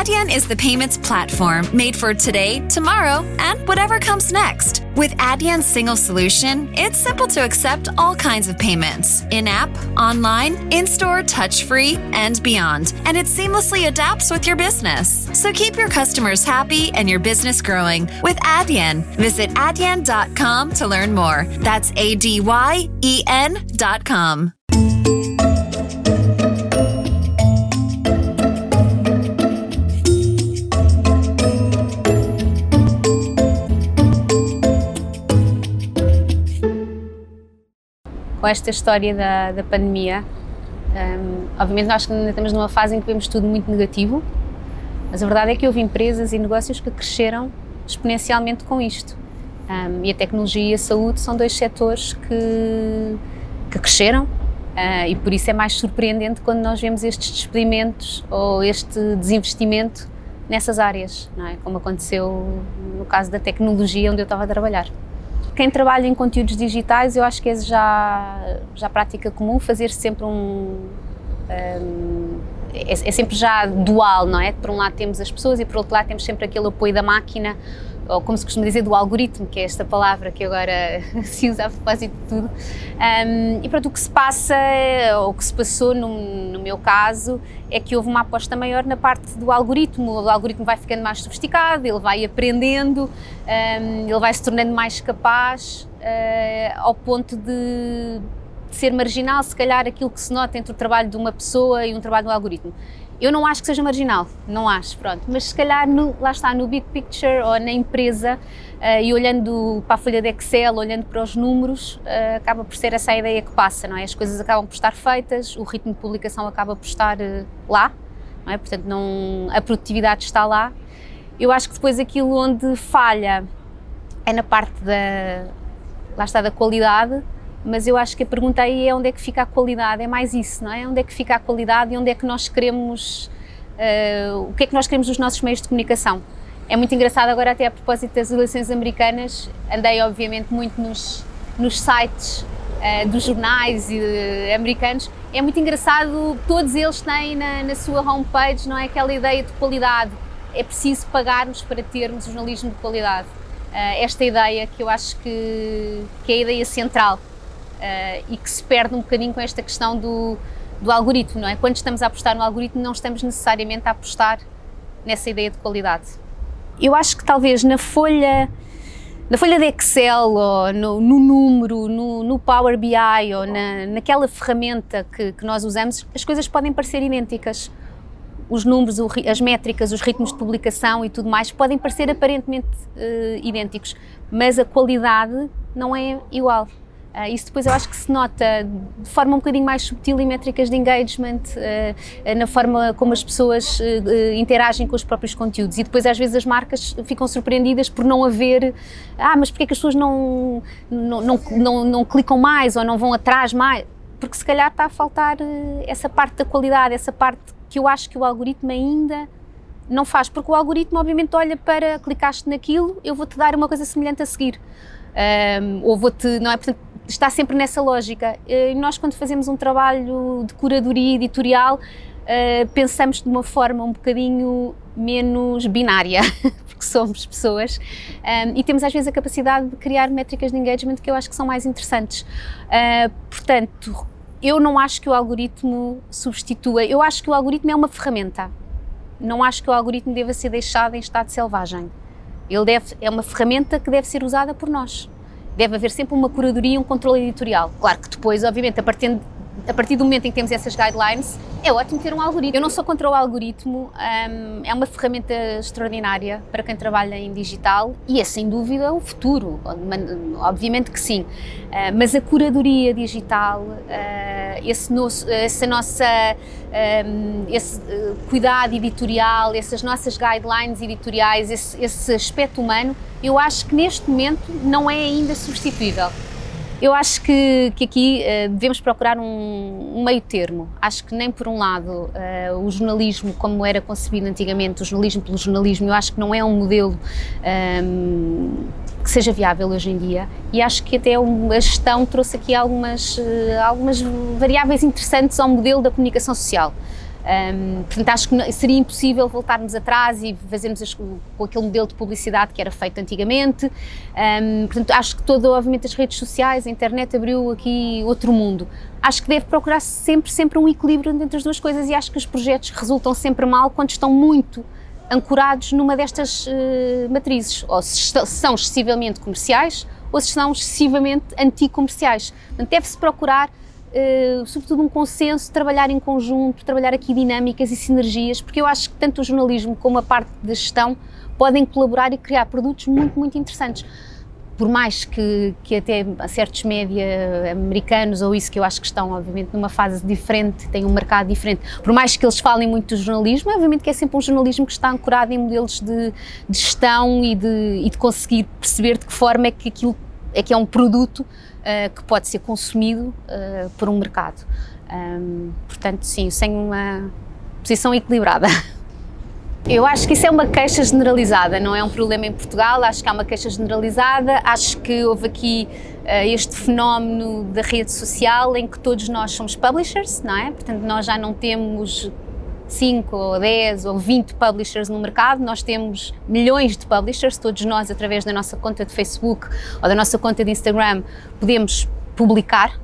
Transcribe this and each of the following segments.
Adyen is the payments platform made for today, tomorrow, and whatever comes next. With Adyen's single solution, it's simple to accept all kinds of payments in app, online, in store, touch free, and beyond. And it seamlessly adapts with your business. So keep your customers happy and your business growing with Adyen. Visit adyen.com to learn more. That's A D Y E N.com. com esta história da, da pandemia, um, obviamente nós ainda estamos numa fase em que vemos tudo muito negativo, mas a verdade é que houve empresas e negócios que cresceram exponencialmente com isto. Um, e a tecnologia e a saúde são dois setores que, que cresceram uh, e por isso é mais surpreendente quando nós vemos estes despedimentos ou este desinvestimento nessas áreas, é? como aconteceu no caso da tecnologia onde eu estava a trabalhar quem trabalha em conteúdos digitais, eu acho que é já, já prática comum fazer sempre um, um é, é, sempre já dual, não é? Por um lado temos as pessoas e por outro lado temos sempre aquele apoio da máquina ou como se costuma dizer, do algoritmo, que é esta palavra que agora se usa a propósito de tudo. Um, e pronto, o que se passa, ou o que se passou no, no, meu caso, é que houve uma aposta maior na parte do algoritmo. O algoritmo vai ficando mais sofisticado, ele vai aprendendo, um, ele vai se tornando mais capaz, uh, ao ponto de ser marginal, se calhar, aquilo que se nota entre o trabalho de uma pessoa e um trabalho do algoritmo. Eu não acho que seja marginal, não acho, pronto, mas se calhar no, lá está, no big picture ou na empresa uh, e olhando para a folha de Excel, olhando para os números, uh, acaba por ser essa a ideia que passa, não é? As coisas acabam por estar feitas, o ritmo de publicação acaba por estar uh, lá, não é? Portanto, não, a produtividade está lá. Eu acho que depois aquilo onde falha é na parte da, lá está, da qualidade, mas eu acho que a pergunta aí é onde é que fica a qualidade, é mais isso, não é? Onde é que fica a qualidade e onde é que nós queremos, uh, o que é que nós queremos dos nossos meios de comunicação. É muito engraçado agora até a propósito das eleições americanas, andei obviamente muito nos, nos sites uh, dos jornais e, uh, americanos, é muito engraçado, todos eles têm na, na sua homepage, não é aquela ideia de qualidade, é preciso pagarmos para termos jornalismo de qualidade. esta ideia que eu acho que, que é a ideia central uh, e que se perde um bocadinho com esta questão do, do algoritmo, não é? Quando estamos a apostar no algoritmo, não estamos necessariamente a apostar nessa ideia de qualidade. Eu acho que talvez na folha na folha de Excel ou no, no número, no, no, Power BI ou na, naquela ferramenta que, que, nós usamos, as coisas podem parecer idênticas. Os números, as métricas, os ritmos de publicação e tudo mais podem parecer aparentemente uh, idênticos, mas a qualidade não é igual. Uh, isso depois eu acho que se nota de forma um bocadinho mais subtil em métricas de engagement, uh, na forma como as pessoas interagem com os próprios conteúdos. E depois às vezes as marcas ficam surpreendidas por não haver, ah, mas porquê é que as pessoas não, não, não, não, não clicam mais ou não vão atrás mais? Porque se calhar está a faltar essa parte da qualidade, essa parte que eu acho que o algoritmo ainda não faz, porque o algoritmo obviamente olha para clicaste naquilo, eu vou-te dar uma coisa semelhante a seguir. Um, ou vou-te, não é? Portanto, está sempre nessa lógica. E nós, quando fazemos um trabalho de curadoria editorial, uh, pensamos de uma forma um bocadinho menos binária, porque somos pessoas, um, e temos às vezes a capacidade de criar métricas de engagement que eu acho que são mais interessantes. Uh, portanto, eu não acho que o algoritmo substitua, eu acho que o algoritmo é uma ferramenta. Não acho que o algoritmo deva ser deixado em estado selvagem. Ele deve, é uma ferramenta que deve ser usada por nós deve haver sempre uma curadoria e um controle editorial. Claro que depois, obviamente, a partir, a partir do momento em que temos essas guidelines, é ótimo ter um algoritmo. Eu não sou contra o algoritmo, um, é uma ferramenta extraordinária para quem trabalha em digital e é sem dúvida o futuro, obviamente que sim. Uh, mas a curadoria digital, uh, esse nosso, essa nossa, um, esse uh, cuidado editorial, essas nossas guidelines editoriais, esse, esse aspecto humano, eu acho que neste momento não é ainda substituível. Eu acho que, que aqui uh, devemos procurar um, um, meio termo. Acho que nem por um lado uh, o jornalismo, como era concebido antigamente, o jornalismo pelo jornalismo, eu acho que não é um modelo um, ehm, que seja viável hoje em dia e acho que até a gestão trouxe aqui algumas, uh, algumas variáveis interessantes ao modelo da comunicação social. Um, portanto, acho que seria impossível voltarmos atrás e fazermos as, com aquele modelo de publicidade que era feito antigamente. Um, portanto, acho que todo, obviamente, as redes sociais, a internet abriu aqui outro mundo. Acho que deve procurar sempre, sempre um equilíbrio entre as duas coisas e acho que os projetos resultam sempre mal quando estão muito ancorados numa destas uh, matrizes, ou se são excessivamente comerciais ou se são excessivamente anticomerciais. Deve-se procurar Uh, sobretudo um consenso, trabalhar em conjunto, trabalhar aqui dinâmicas e sinergias, porque eu acho que tanto o jornalismo como a parte da gestão podem colaborar e criar produtos muito, muito interessantes. Por mais que, que até certos média americanos ou isso que eu acho que estão, obviamente, numa fase diferente, têm um mercado diferente, por mais que eles falem muito do jornalismo, obviamente que é sempre um jornalismo que está ancorado em modelos de, de gestão e de, e de conseguir perceber de que forma é que aquilo é que é um produto uh, que pode ser consumido uh, por um mercado. Um, portanto, sim, sem uma posição equilibrada. Eu acho que isso é uma queixa generalizada, não é um problema em Portugal, acho que há uma queixa generalizada, acho que houve aqui uh, este fenómeno da rede social em que todos nós somos publishers, não é? Portanto, nós já não temos 5 ou 10 ou 20 publishers no mercado, nós temos milhões de publishers, todos nós, através da nossa conta de Facebook ou da nossa conta de Instagram, podemos publicar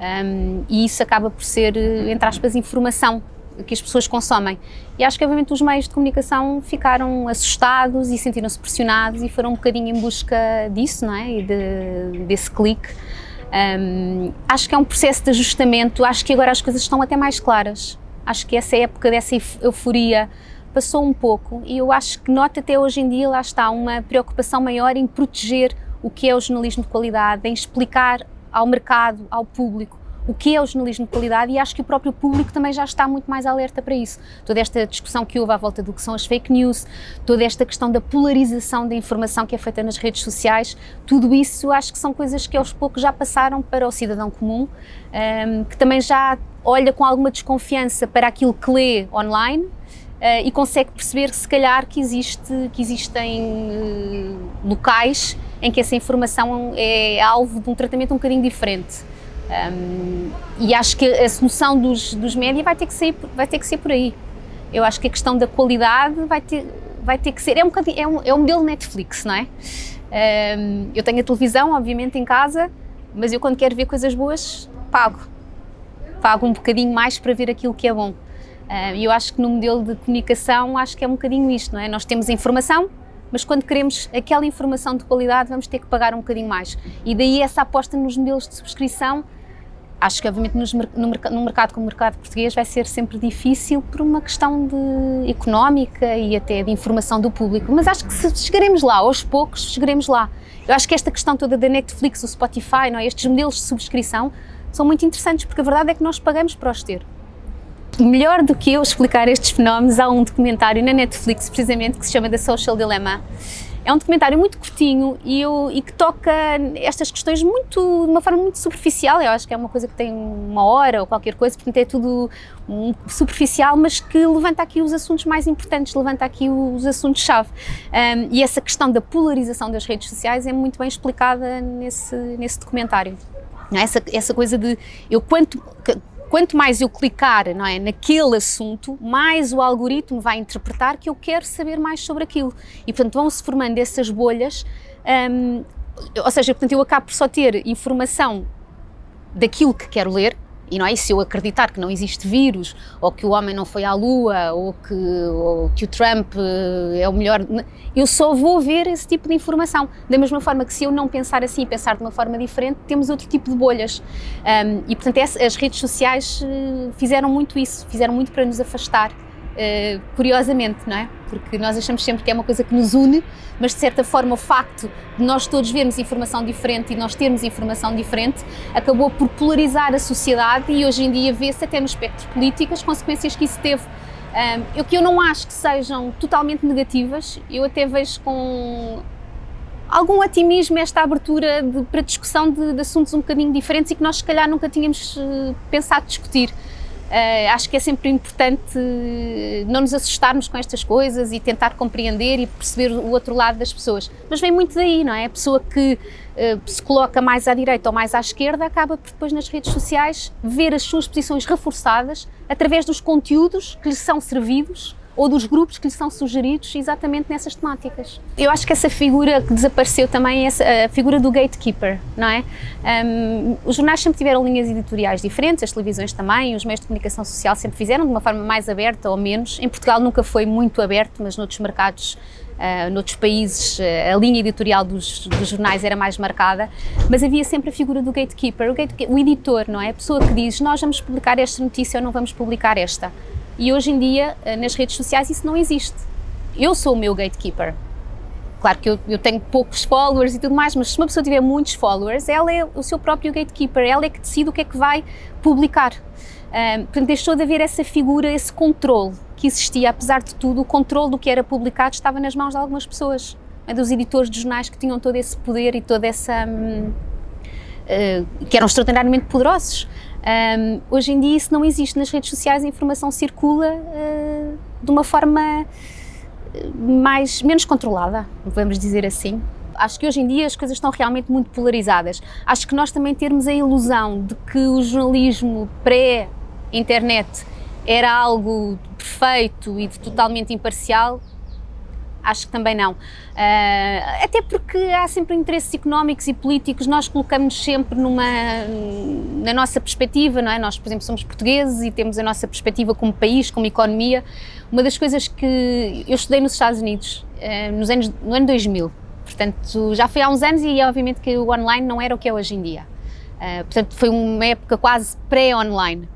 um, e isso acaba por ser, entre aspas, informação que as pessoas consomem. E acho que, obviamente, os meios de comunicação ficaram assustados e sentiram-se pressionados e foram um bocadinho em busca disso, não é? E de, desse clique. Um, acho que é um processo de ajustamento, acho que agora as coisas estão até mais claras. Acho que essa época dessa euforia passou um pouco e eu acho que nota até hoje em dia lá está uma preocupação maior em proteger o que é o jornalismo de qualidade, em explicar ao mercado, ao público, o que é o jornalismo de qualidade e acho que o próprio público também já está muito mais alerta para isso. Toda esta discussão que houve à volta do que são as fake news, toda esta questão da polarização da informação que é feita nas redes sociais, tudo isso acho que são coisas que aos poucos já passaram para o cidadão comum, um, ehm, que também já olha com alguma desconfiança para aquilo que lê online uh, e consegue perceber se calhar que, existe, que existem uh, locais em que essa informação é alvo de um tratamento um bocadinho diferente. Um, e acho que a solução dos, dos média vai ter, que ser, vai ter que ser por aí. Eu acho que a questão da qualidade vai ter, vai ter que ser. É um, é um, é um modelo Netflix, não é? Um, eu tenho a televisão, obviamente, em casa, mas eu quando quero ver coisas boas, pago pago um bocadinho mais para ver aquilo que é bom. E eu acho que no modelo de comunicação, acho que é um bocadinho isto, não é? Nós temos informação, mas quando queremos aquela informação de qualidade, vamos ter que pagar um bocadinho mais. E daí essa aposta nos modelos de subscrição, acho que obviamente nos, no, no, mercado como o mercado português vai ser sempre difícil por uma questão de económica e até de informação do público, mas acho que se chegaremos lá, aos poucos chegaremos lá. Eu acho que esta questão toda da Netflix, o Spotify, não é? estes modelos de subscrição, são muito interessantes, porque a verdade é que nós pagamos para os ter. Melhor do que eu explicar estes fenómenos, há um documentário na Netflix, precisamente, que se chama The Social Dilemma. É um documentário muito curtinho e, eu, e que toca estas questões muito, de uma forma muito superficial. Eu acho que é uma coisa que tem uma hora ou qualquer coisa, portanto é tudo superficial, mas que levanta aqui os assuntos mais importantes, levanta aqui os assuntos-chave. Um, e essa questão da polarização das redes sociais é muito bem explicada nesse, nesse documentário. É? Essa, essa coisa de eu quanto, quanto mais eu clicar não é, naquele assunto, mais o algoritmo vai interpretar que eu quero saber mais sobre aquilo. E portanto vão-se formando essas bolhas, um, ou seja, portanto eu acabo por só ter informação daquilo que quero ler, e não é? Se eu acreditar que não existe vírus, ou que o homem não foi à Lua, ou que, ou que o Trump eh, é o melhor, eu só vou ver esse tipo de informação. Da mesma forma que se eu não pensar assim e pensar de uma forma diferente, temos outro tipo de bolhas. Um, e portanto, as redes sociais eh, fizeram muito isso, fizeram muito para nos afastar uh, curiosamente, não é? Porque nós achamos sempre que é uma coisa que nos une, mas de certa forma o facto de nós todos vermos informação diferente e nós termos informação diferente acabou por polarizar a sociedade e hoje em dia vê-se até no espectro político as consequências que isso teve. Um, o que eu não acho que sejam totalmente negativas, eu até vejo com algum otimismo esta abertura de, para discussão de, de, assuntos um bocadinho diferentes e que nós se calhar nunca tínhamos uh, pensado discutir. Uh, acho que é sempre importante não nos assustarmos com estas coisas e tentar compreender e perceber o outro lado das pessoas. Mas vem muito daí, não é? A pessoa que uh, se coloca mais à direita ou mais à esquerda acaba por depois nas redes sociais ver as suas posições reforçadas através dos conteúdos que lhe são servidos ou dos grupos que lhe são sugeridos exatamente nessas temáticas. Eu acho que essa figura que desapareceu também é a figura do gatekeeper, não é? Um, os jornais sempre tiveram linhas editoriais diferentes, as televisões também, os meios de comunicação social sempre fizeram de uma forma mais aberta ou menos. Em Portugal nunca foi muito aberto, mas noutros mercados Uh, noutros países uh, a linha editorial dos, dos, jornais era mais marcada, mas havia sempre a figura do gatekeeper, o, gatekeeper, o editor, não é? A pessoa que diz nós vamos publicar esta notícia ou não vamos publicar esta. E hoje em dia, eh, nas redes sociais, isso não existe. Eu sou o meu gatekeeper. Claro que eu, eu, tenho poucos followers e tudo mais, mas se uma pessoa tiver muitos followers, ela é o seu próprio gatekeeper, ela é que decide o que é que vai publicar. Um, portanto, deixou de haver essa figura, esse controle que existia, apesar de tudo, o controle do que era publicado estava nas mãos de algumas pessoas, é, dos editores de jornais que tinham todo esse poder e toda essa. Um, uh, eh, que eram extraordinariamente poderosos. Um, hoje em dia isso não existe nas redes sociais, a informação circula uh, de uma forma eh, mais menos controlada, vamos dizer assim. Acho que hoje em dia as coisas estão realmente muito polarizadas. Acho que nós também termos a ilusão de que o jornalismo pré-internet era algo perfeito e totalmente imparcial acho que também não. Uh, até porque há sempre interesses económicos e políticos, nós colocamos sempre numa, na nossa perspectiva, não é? Nós, por exemplo, somos portugueses e temos a nossa perspectiva como país, como economia. Uma das coisas que eu estudei nos Estados Unidos, uh, nos anos, no ano 2000, portanto, já foi há uns anos e obviamente que o online não era o que é hoje em dia. Uh, portanto, foi uma época quase pré-online.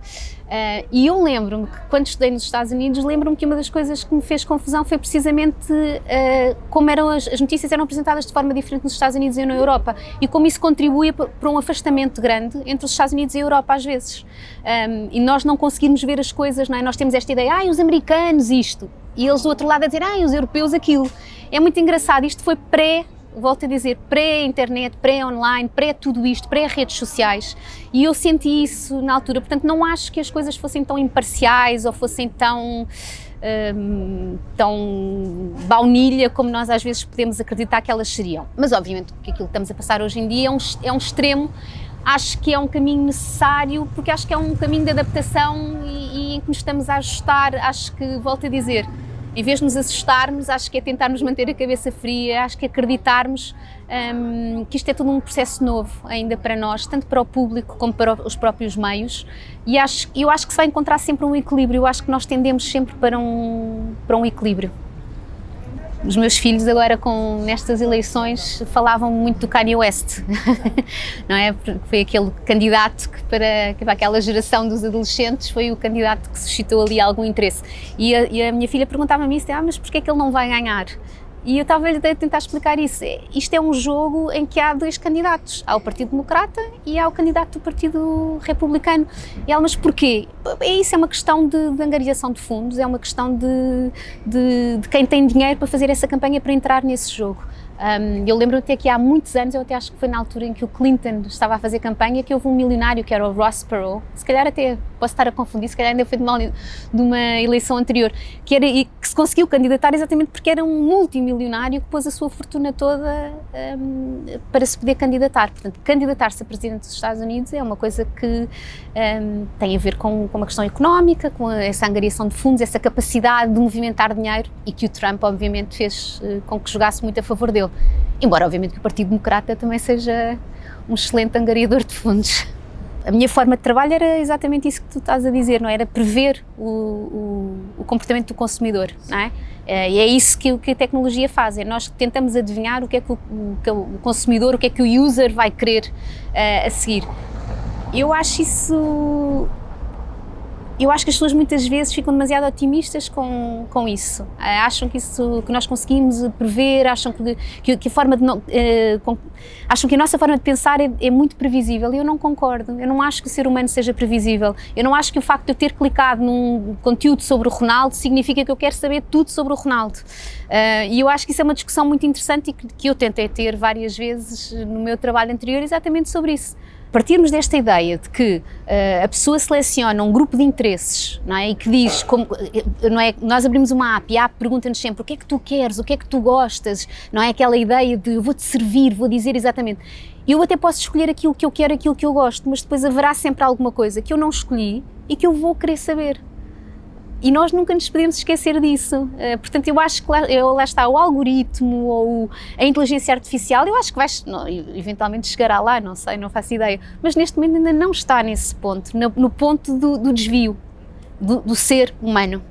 Uh, e eu lembro-me que quando estudei nos Estados Unidos, lembro-me que uma das coisas que me fez confusão foi precisamente uh, como eram as, as, notícias eram apresentadas de forma diferente nos Estados Unidos e na Europa e como isso contribuía para um afastamento grande entre os Estados Unidos e a Europa às vezes. Um, e nós não conseguimos ver as coisas, não é? Nós temos esta ideia, ai, os americanos isto, e eles do outro lado a dizer, ai, os europeus aquilo. É muito engraçado, isto foi pré volto a dizer, pré-internet, pré-online, pré-tudo isto, pré-redes sociais, e eu senti isso na altura. Portanto, não acho que as coisas fossem tão imparciais ou fossem tão. Um, tão baunilha como nós às vezes podemos acreditar que elas seriam. Mas, obviamente, que aquilo que estamos a passar hoje em dia é um, é um extremo. Acho que é um caminho necessário, porque acho que é um caminho de adaptação e, e em que nos estamos a ajustar. Acho que, volto a dizer, em vez de nos assustarmos, acho que é tentarmos manter a cabeça fria, acho que acreditarmos um, que isto é todo um processo novo ainda para nós, tanto para o público como para os próprios meios. E acho, eu acho que se vai encontrar sempre um equilíbrio. Eu acho que nós tendemos sempre para um, para um equilíbrio os meus filhos agora com nestas eleições falavam muito do Kanye West, não é? Foi aquele candidato que para, que para aquela geração dos adolescentes foi o candidato que suscitou ali algum interesse. E a, e a minha filha perguntava-me isso, ah, mas porquê é que ele não vai ganhar? E eu estava a tentar explicar isso. Isto é um jogo em que há dois candidatos. Há o Partido Democrata e há o candidato do Partido Republicano. E ela, mas porquê? É isso, é uma questão de, de angariação de fundos, é uma questão de, de, de quem tem dinheiro para fazer essa campanha para entrar nesse jogo. Um, eu lembro até que há muitos anos, eu até acho que foi na altura em que o Clinton estava a fazer campanha, que houve um milionário que era o Ross Perot, se calhar até posso estar a confundir, se calhar ainda foi de uma, de uma eleição anterior, que, era, que se conseguiu candidatar exatamente porque era um multimilionário que pôs a sua fortuna toda um, para se poder candidatar. Portanto, candidatar-se a presidente dos Estados Unidos é uma coisa que um, tem a ver com, com uma questão económica, com essa angariação de fundos, essa capacidade de movimentar dinheiro e que o Trump, obviamente, fez uh, com que jogasse muito a favor dele. Embora, obviamente, que o Partido Democrata também seja um excelente angariador de fundos. A minha forma de trabalho era exatamente isso que tu estás a dizer, não é? era prever o, o, o comportamento do consumidor, não é? é e é isso que, que, a tecnologia faz, é nós tentamos adivinhar o que é que o, que o consumidor, o que é que o user vai querer uh, a seguir. Eu acho isso eu acho que as pessoas muitas vezes ficam demasiado otimistas com, com isso. Eh, acham que isso que nós conseguimos prever, acham que, que, que a forma de uh, com, acham que a nossa forma de pensar é, é, muito previsível. E eu não concordo. Eu não acho que o ser humano seja previsível. Eu não acho que o facto de eu ter clicado num conteúdo sobre o Ronaldo significa que eu quero saber tudo sobre o Ronaldo. Uh, e eu acho que isso é uma discussão muito interessante e que, que eu tentei ter várias vezes no meu trabalho anterior exatamente sobre isso partirmos desta ideia de que uh, a pessoa seleciona um grupo de interesses não é? e que diz, como, não é? nós abrimos uma app e a app pergunta-nos sempre o que é que tu queres, o que é que tu gostas, não é aquela ideia de eu vou-te servir, vou dizer exatamente. Eu até posso escolher aquilo que eu quero, aquilo que eu gosto, mas depois haverá sempre alguma coisa que eu não escolhi e que eu vou querer saber. E nós nunca nos podemos esquecer disso. Uh, portanto, eu acho que lá, eu, lá, está o algoritmo ou a inteligência artificial, eu acho que vai não, eventualmente chegará lá, não sei, não faço ideia. Mas neste momento ainda não está nesse ponto, no, no ponto do, do desvio do, do ser humano.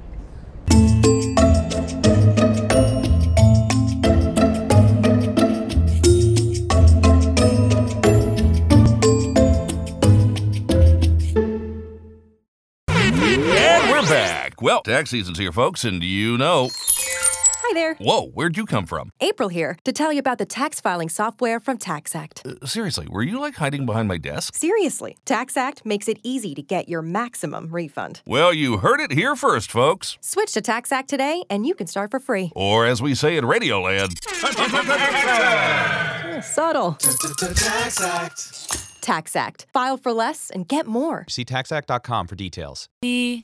Well, tax season's here, folks, and you know. Hi there. Whoa, where'd you come from? April here to tell you about the tax filing software from TaxAct. Uh, seriously, were you like hiding behind my desk? Seriously, TaxAct makes it easy to get your maximum refund. Well, you heard it here first, folks. Switch to TaxAct today and you can start for free. Or as we say in Radioland, subtle. TaxAct. TaxAct. File for less and get more. See taxact.com for details. The